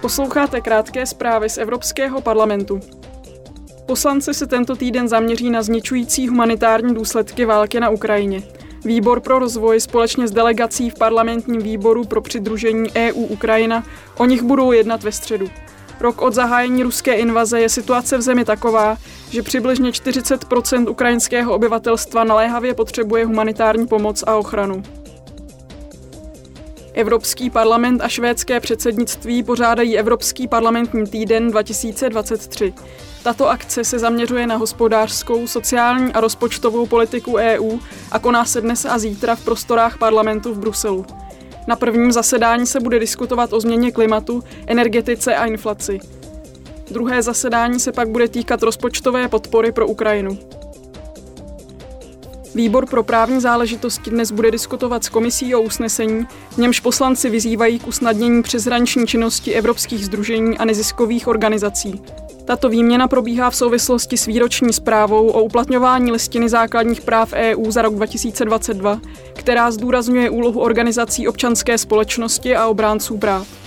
Posloucháte krátké zprávy z Evropského parlamentu. Poslanci se tento týden zaměří na zničující humanitární důsledky války na Ukrajině. Výbor pro rozvoj společně s delegací v parlamentním výboru pro přidružení EU Ukrajina o nich budou jednat ve středu. Rok od zahájení ruské invaze je situace v zemi taková, že přibližně 40% ukrajinského obyvatelstva naléhavě potřebuje humanitární pomoc a ochranu. Evropský parlament a švédské předsednictví pořádají Evropský parlamentní týden 2023. Tato akce se zaměřuje na hospodářskou, sociální a rozpočtovou politiku EU a koná se dnes a zítra v prostorách parlamentu v Bruselu. Na prvním zasedání se bude diskutovat o změně klimatu, energetice a inflaci. Druhé zasedání se pak bude týkat rozpočtové podpory pro Ukrajinu. Výbor pro právní záležitosti dnes bude diskutovat s komisí o usnesení, v němž poslanci vyzývají k usnadnění přeshraniční činnosti evropských združení a neziskových organizací. Tato výměna probíhá v souvislosti s výroční zprávou o uplatňování listiny základních práv EU za rok 2022, která zdůrazňuje úlohu organizací občanské společnosti a obránců práv.